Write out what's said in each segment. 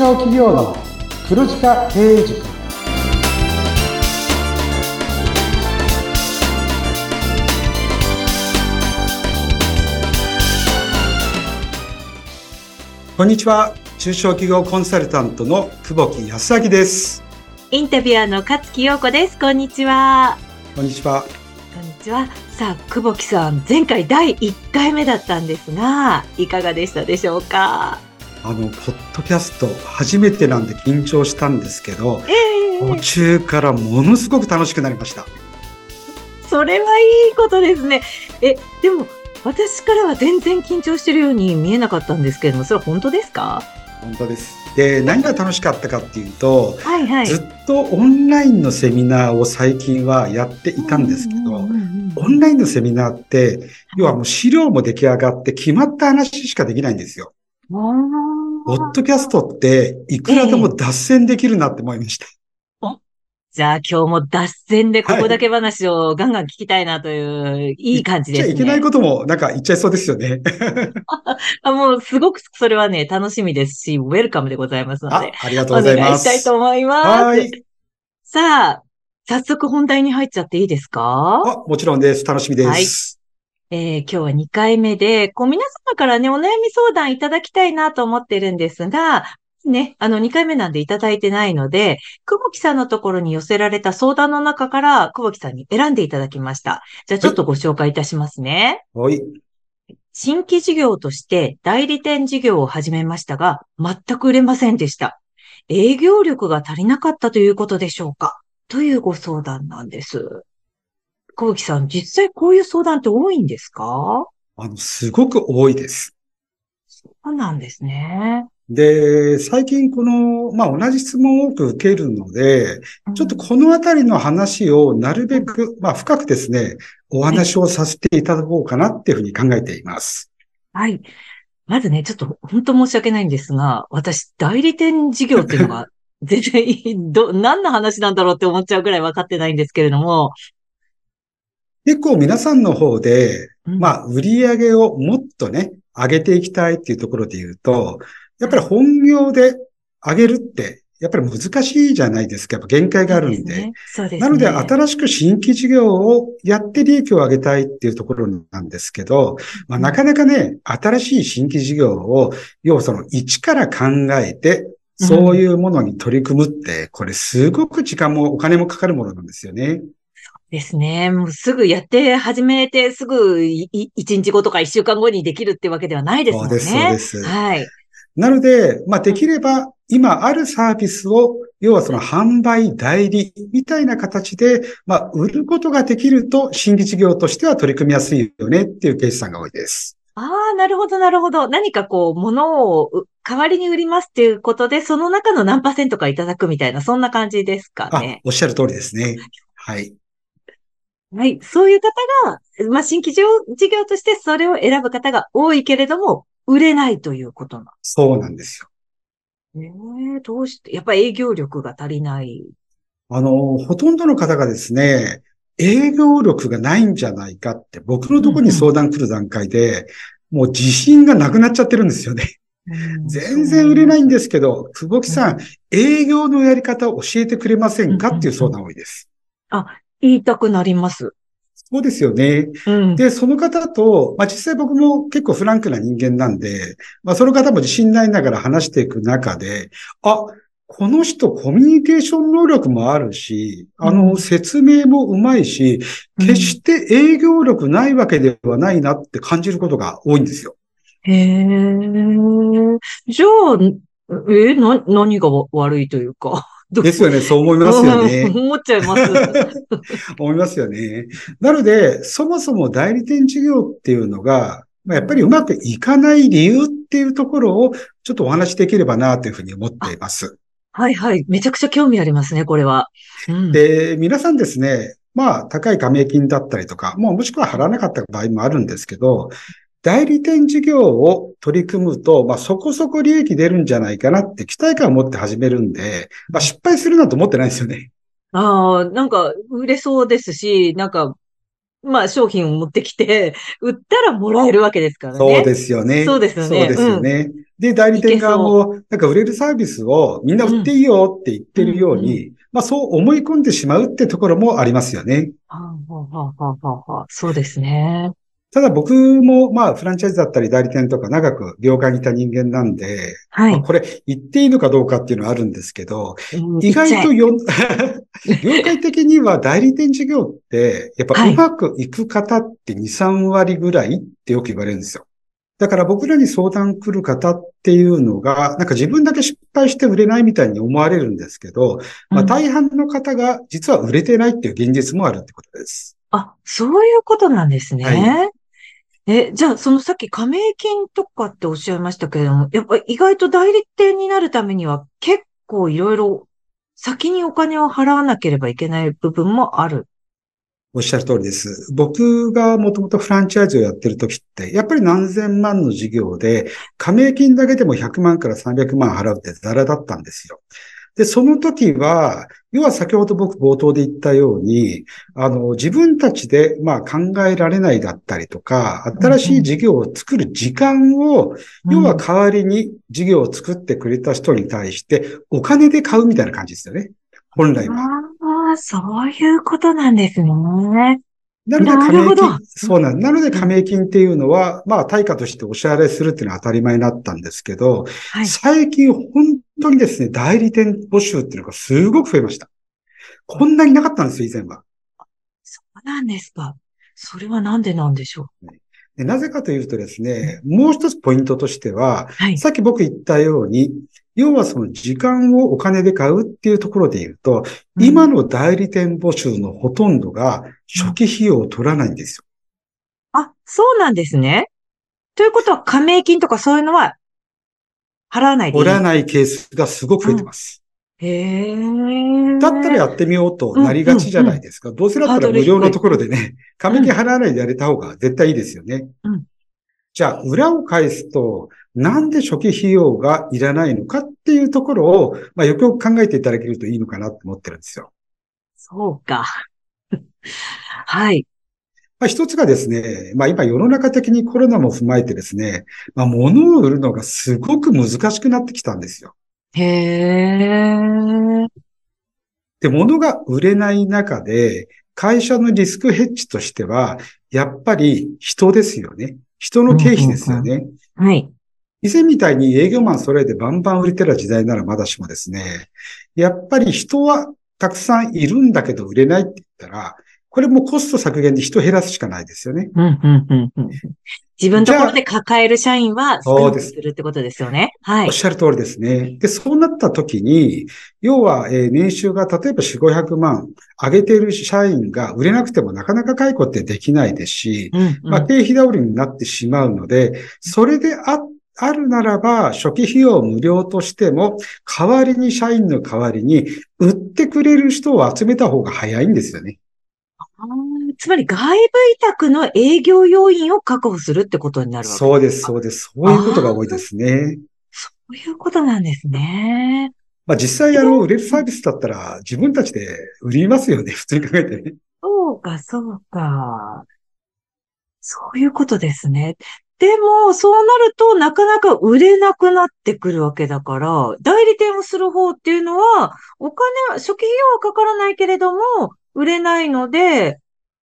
小企業の黒字化経営塾。こんにちは。中小企業コンサルタントの久保木康明です。インタビュアーの勝木陽子です。こんにちは。こんにちは。こんにちは。さあ久保木さん前回第1回目だったんですがいかがでしたでしょうか？あの、ポッドキャスト初めてなんで緊張したんですけど、えー、途中からものすごく楽しくなりました。それはいいことですね。え、でも、私からは全然緊張してるように見えなかったんですけれども、それは本当ですか？本当です。で、何が楽しかったかっていうと、はいはい、ずっとオンラインのセミナーを最近はやっていたんですけど、オンラインのセミナーって、要はもう資料も出来上がって決まった話しかできないんですよ。ポッドキャストっていくらでも脱線できるなって思いました。えー、じゃあ今日も脱線でここだけ話をガンガン聞きたいなという、いい感じですね。い、いけないこともなんか言っちゃいそうですよね。あもうすごくそれはね、楽しみですし、ウェルカムでございますので。あありがとうございます。お願いしたいと思います。はい。さあ、早速本題に入っちゃっていいですか？あ、もちろんです。楽しみです。はいえー、今日は2回目で、こう皆様からね、お悩み相談いただきたいなと思ってるんですが、ね、あの2回目なんでいただいてないので、久保木さんのところに寄せられた相談の中から久保木さんに選んでいただきました。じゃあちょっとご紹介いたしますね。はい。新規事業として代理店事業を始めましたが、全く売れませんでした。営業力が足りなかったということでしょうかというご相談なんです。小吹さん、実際こういう相談って多いんですか？あの、すごく多いです。そうなんですね。で、最近この、まあ、同じ質問を多く受けるので、ちょっとこのあたりの話をなるべく、まあ、深くですね、お話をさせていただこうかなっていうふうに考えています。はい。まずね、ちょっと本当申し訳ないんですが、私、代理店事業っていうのが 全然ど、何の話なんだろうって思っちゃうぐらい分かってないんですけれども、結構皆さんの方で、まあ、売り上げをもっとね、上げていきたいっていうところで言うと、やっぱり本業で上げるって、やっぱり難しいじゃないですか。やっぱ限界があるんで。でねでね、なので、新しく新規事業をやって利益を上げたいっていうところなんですけど、まあ、なかなかね、新しい新規事業を、要はその一から考えて、そういうものに取り組むって、これすごく時間もお金もかかるものなんですよね。ですね。もうすぐやって始めて、すぐ一日後とか一週間後にできるってわけではないですもんね。そうです、そうです。はい。なので、まあ、できれば、今あるサービスを、要はその販売代理みたいな形で、まあ、売ることができると、新規事業としては取り組みやすいよねっていうケースさんが多いです。ああ、なるほど、なるほど。何かこう、物を代わりに売りますっていうことで、その中の何パーセントかいただくみたいな、そんな感じですかね。あ、おっしゃる通りですね。はい。はい。そういう方が、まあ、新規事業としてそれを選ぶ方が多いけれども、売れないということなんそうなんですよ。ええどうして、やっぱり営業力が足りない。あの、ほとんどの方がですね、営業力がないんじゃないかって僕のところに相談来る段階で、うん、もう自信がなくなっちゃってるんですよね。全然売れないんですけど、久保木さん、営業のやり方を教えてくれませんかっていう相談多いです。あ、言いたくなります。そうですよね。うん、で、その方と、まあ、実際僕も結構フランクな人間なんで、まあ、その方も自信ないながら話していく中で、あ、この人コミュニケーション能力もあるし、あの、説明もうまいし、決して営業力ないわけではないなって感じることが多いんですよ。へえ。じゃあ、え、な、何が悪いというか？ですよね。そう思いますよね。思っちゃいます。思いますよね。なので、そもそも代理店事業っていうのが、まあ、やっぱりうまくいかない理由っていうところをちょっとお話しできればなというふうに思っています。はいはい。めちゃくちゃ興味ありますね、これは。うん、で、皆さんですね、まあ、高い加盟金だったりとか、もうもしくは払わなかった場合もあるんですけど、代理店事業を取り組むと、まあ、そこそこ利益出るんじゃないかなって期待感を持って始めるんで、まあ、失敗するなんて思ってないですよね。ああ、なんか、売れそうですし、なんか、まあ、商品を持ってきて、売ったらもらえるわけですからね。そうですよね。そうですよね。そうですよね。うん、で、代理店側も、なんか売れるサービスをみんな売っていいよって言ってるように、うん、まあそう思い込んでしまうってところもありますよね。はあはあはあはあ、そうですね。ただ僕も、まあ、フランチャイズだったり代理店とか長く業界にいた人間なんで、はい。まあ、これ言っていいのかどうかっていうのはあるんですけど、意外とよ、業界的には代理店事業って、やっぱうまくいく方って2、3割ぐらいってよく言われるんですよ。だから僕らに相談来る方っていうのが、なんか自分だけ失敗して売れないみたいに思われるんですけど、まあ大半の方が実は売れてないっていう現実もあるってことです。あ、そういうことなんですね。はいえ、じゃあ、そのさっき加盟金とかっておっしゃいましたけれども、やっぱ意外と代理店になるためには結構いろいろ先にお金を払わなければいけない部分もある。おっしゃる通りです。僕がもともとフランチャイズをやってる時って、やっぱり何千万の事業で、加盟金だけでも100万から300万払うってザラだったんですよ。で、その時は、要は先ほど僕冒頭で言ったように、あの、自分たちで、まあ考えられないだったりとか、新しい事業を作る時間を、要は代わりに事業を作ってくれた人に対して、お金で買うみたいな感じですよね。本来は。ああ、そういうことなんですね。なので加盟金、そうなんなので加盟金っていうのは、まあ対価としてお支払いするっていうのは当たり前になったんですけど、はい、最近本当にですね、代理店募集っていうのがすごく増えました。こんなになかったんですよ、以前は。そうなんですか。それはなんでなんでしょう？でなぜかというとですね、もう一つポイントとしては、はい、さっき僕言ったように、要はその時間をお金で買うっていうところで言うと、うん、今の代理店募集のほとんどが初期費用を取らないんですよ。あ、そうなんですね。ということは加盟金とかそういうのは払わないでいい取らないケースがすごく増えてます。うん、へえ。だったらやってみようとなりがちじゃないですか。うんうんうん、どうせだったら無料のところでね、加盟金払わないでやれた方が絶対いいですよね。うん、じゃあ、裏を返すと、なんで初期費用がいらないのかっていうところを、まあ、よくよく考えていただけるといいのかなと思ってるんですよ。そうか。はい。まあ、一つがですね、まあ今世の中的にコロナも踏まえてですね、まあ物を売るのがすごく難しくなってきたんですよ。へー。で、物が売れない中で、会社のリスクヘッジとしては、やっぱり人ですよね。人の経費ですよね。はい。以前みたいに営業マン揃えてバンバン売れてる時代ならまだしもですね、やっぱり人はたくさんいるんだけど売れないって言ったら、これもコスト削減で人減らすしかないですよね。うんうんうんうん、自分のところで抱える社員は少なくするってことですよね。はい。おっしゃる通りですね。で、そうなった時に、要は、えー、年収が例えば4、500万上げている社員が売れなくてもなかなか解雇ってできないですし、うんうん、まあ、経費倒れになってしまうので、それでああるならば、初期費用無料としても、代わりに社員の代わりに、売ってくれる人を集めた方が早いんですよね。つまり外部委託の営業要員を確保するってことになるわけですか？そうです、そうです。そういうことが多いですね。そういうことなんですね。まあ実際あの、売れるサービスだったら自分たちで売りますよね。普通に考えてね。そうか、そうか。そういうことですね。でも、そうなると、なかなか売れなくなってくるわけだから、代理店をする方っていうのは、お金は、初期費用はかからないけれども、売れないので、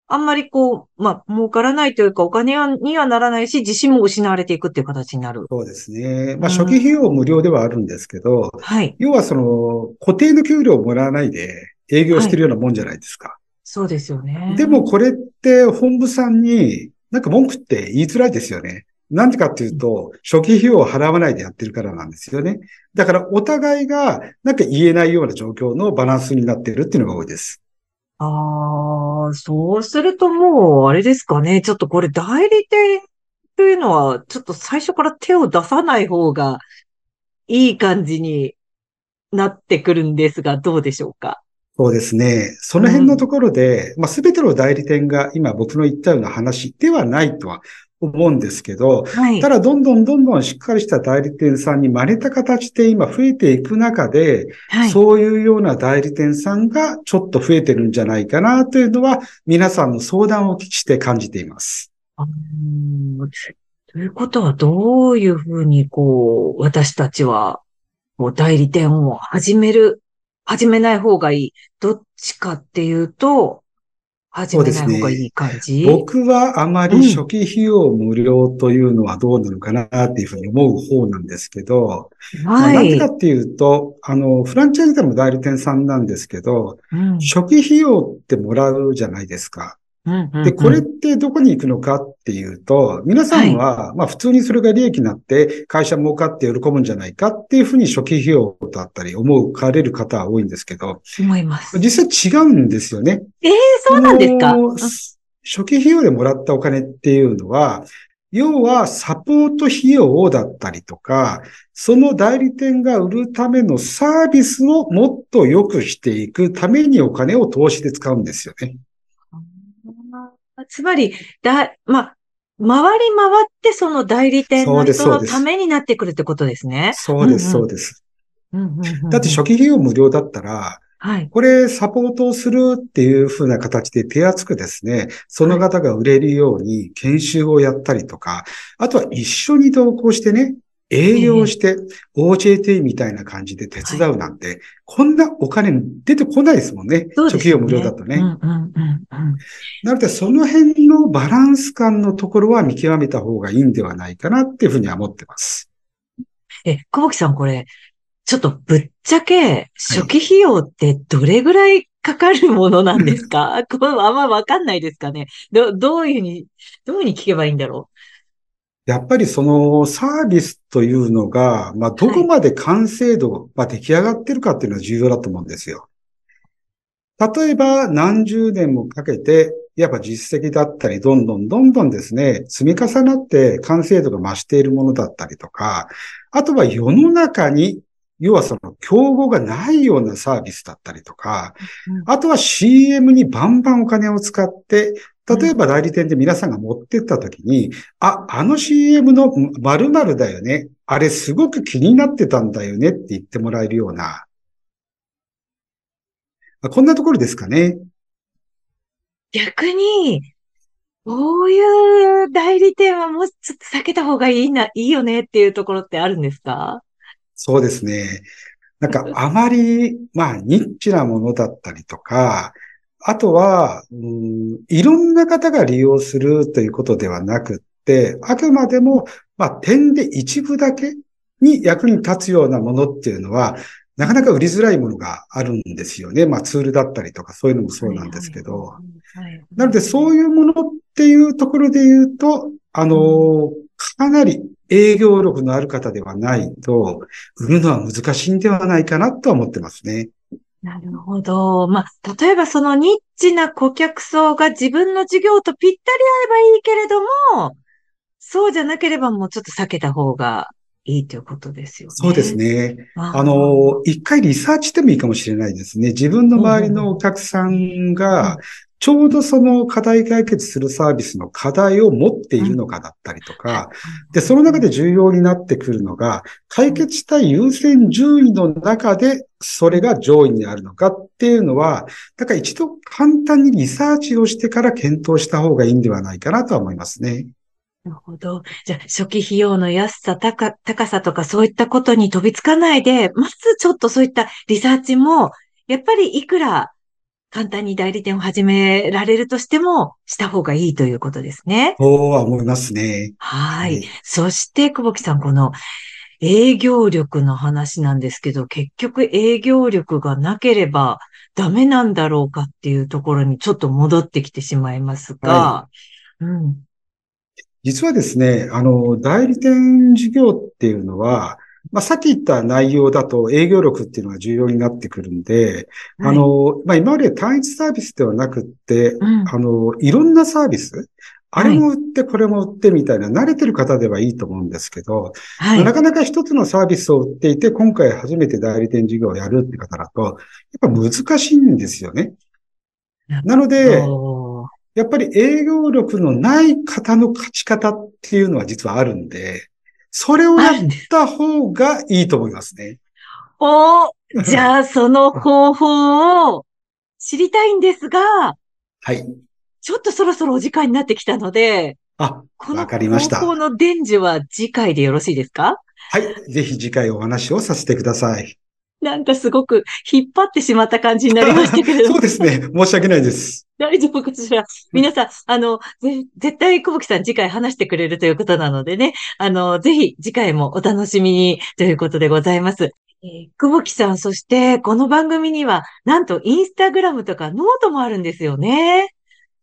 あんまりこう、まあ、儲からないというか、お金にはならないし、自信も失われていくっていう形になる。そうですね。まあ、初期費用無料ではあるんですけど、はい。要はその、固定の給料をもらわないで営業してるようなもんじゃないですか。はい、そうですよね。でもこれって本部さんになんか文句って言いづらいですよね。なんでかっていうと、初期費用を払わないでやってるからなんですよね。だからお互いがなんか言えないような状況のバランスになっているっていうのが多いです。ああ、そうするともう、あれですかね。ちょっとこれ代理店というのは、ちょっと最初から手を出さない方がいい感じになってくるんですが、どうでしょうか？そうですね。その辺のところで、うん、まあ、すべての代理店が今僕の言ったような話ではないとは思うんですけど、はい、ただどんどんどんどんしっかりした代理店さんに真似た形で今増えていく中で、はい、そういうような代理店さんがちょっと増えてるんじゃないかなというのは皆さんの相談をして感じています。ということは、どういうふうに、こう、私たちは、こう、代理店を始める、始めない方がいい。どっちかっていうと、始めない方がいい感じ、ね、僕はあまり初期費用無料というのはどうなのかなっていうふうに思う方なんですけど、はい。なぜかっていうと、あの、フランチャイズでも代理店さんなんですけど、うん、初期費用ってもらうじゃないですか。で、これってどこに行くのかっていうと、皆さんは、まあ普通にそれが利益になって会社儲かって喜ぶんじゃないかっていうふうに初期費用だったり思われる方は多いんですけど、思います。実際違うんですよね。ええー、そうなんですか？初期費用でもらったお金っていうのは、要はサポート費用だったりとか、その代理店が売るためのサービスをもっと良くしていくためにお金を投資で使うんですよね。つまり、だ、まあ、回り回ってその代理店の人のためになってくるってことですね。そうです、そうです。だって初期費用無料だったら、はい。これサポートをするっていう風な形で手厚くですね、その方が売れるように研修をやったりとか、あとは一緒に同行してね、営業して OJT みたいな感じで手伝うなんて、はい、こんなお金出てこないですもんね。ね。初期費用無料だとね。なので、その辺のバランス感のところは見極めた方がいいんではないかなっていうふうには思ってます。え、小牧さんこれ、ちょっとぶっちゃけ、初期費用ってどれぐらいかかるものなんですか、はい、これあんまわかんないですかね？ど、どういうふうに、どういうふうに聞けばいいんだろう？やっぱりそのサービスというのが、まあ、どこまで完成度が出来上がってるかっていうのは重要だと思うんですよ。例えば何十年もかけて、やっぱ実績だったり、どんどんどんどんですね、積み重なって完成度が増しているものだったりとか、あとは世の中に、要はその競合がないようなサービスだったりとか、あとは CM にバンバンお金を使って例えば代理店で皆さんが持ってった時に、あ、あの CM の〇〇だよね。あれすごく気になってたんだよねって言ってもらえるような。こんなところですかね。逆に、こういう代理店はもうちょっと避けた方がいいな、いいよねっていうところってあるんですか？そうですね。なんか あまり、まあ、ニッチなものだったりとか、あとは、うん、いろんな方が利用するということではなくって、あくまでも、まあ、点で一部だけに役に立つようなものっていうのは、なかなか売りづらいものがあるんですよね。まあツールだったりとかそういうのもそうなんですけど。なのでそういうものっていうところで言うと、あの、かなり営業力のある方ではないと、売るのは難しいんではないかなとは思ってますね。なるほど。まあ、例えばそのニッチな顧客層が自分の事業とぴったり合えばいいけれども、そうじゃなければもうちょっと避けた方がいいということですよね。そうですね。あの、一回リサーチしてもいいかもしれないですね。自分の周りのお客さんが、ちょうどその課題解決するサービスの課題を持っているのかだったりとか、で、その中で重要になってくるのが、解決したい優先順位の中で、それが上位にあるのかっていうのは、だから一度簡単にリサーチをしてから検討した方がいいんではないかなとは思いますね。なるほど。じゃあ、初期費用の安さ、高、高さとかそういったことに飛びつかないで、まずちょっとそういったリサーチも、やっぱりいくら簡単に代理店を始められるとしても、した方がいいということですね。そうは思いますね。はい。そして、久保木さん、この営業力の話なんですけど、結局営業力がなければダメなんだろうかっていうところにちょっと戻ってきてしまいますが、はい、うん、実はですね、あの、代理店事業っていうのは、まあ、さっき言った内容だと営業力っていうのが重要になってくるんで、はい、あの、まあ、今まで単一サービスではなくって、うん、あの、いろんなサービス、あれも売って、これも売ってみたいな、慣れてる方ではいいと思うんですけど、はい、なかなか一つのサービスを売っていて、今回初めて代理店事業をやるって方だと、やっぱ難しいんですよね。なので、やっぱり営業力のない方の勝ち方っていうのは実はあるんで、それをやった方がいいと思いますね。おじゃあその方法を知りたいんですが、はい。ちょっとそろそろお時間になってきたので、あ、わかりました。この方法の伝授は次回でよろしいですか？はい。ぜひ次回お話をさせてください。なんかすごく引っ張ってしまった感じになりましたけれども。そうですね。申し訳ないです。大丈夫かしら？皆さん、あの、ぜ絶対久保木さん次回話してくれるということなのでね、あの、ぜひ次回もお楽しみにということでございます。えー久保木さん、そしてこの番組には、なんとインスタグラムとかノートもあるんですよね。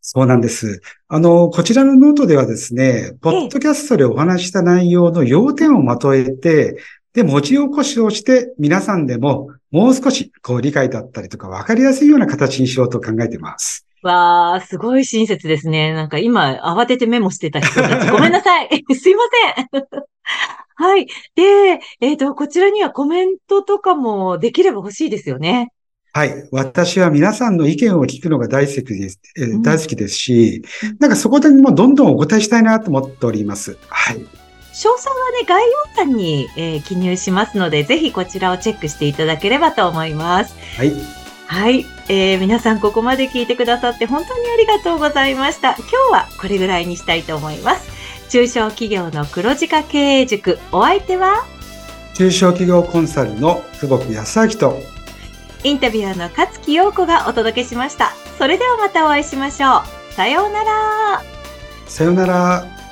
そうなんです。あの、こちらのノートではですね、ポッドキャストでお話しした内容の要点をまとめて、で、文字起こしをして、皆さんでももう少し、こう、理解だったりとか、わかりやすいような形にしようと考えています。わー、すごい親切ですね。なんか今、慌ててメモしてた人たち、ごめんなさい。すいません。はい。で、えっ、と、こちらにはコメントとかもできれば欲しいですよね。はい。私は皆さんの意見を聞くのが大好きです、えーうん大好きですしうん、なんかそこでもどんどんお答えしたいなと思っております。はい。詳細はね、概要欄に、えー記入しますので、ぜひこちらをチェックしていただければと思います。はい。はい。えー皆さんここまで聞いてくださって本当にありがとうございました。今日はこれぐらいにしたいと思います。中小企業の黒字化経営塾、お相手は、中小企業コンサルの久保木康明と、インタビュアーの勝木陽子がお届けしました。それではまたお会いしましょう。さようなら。さよなら。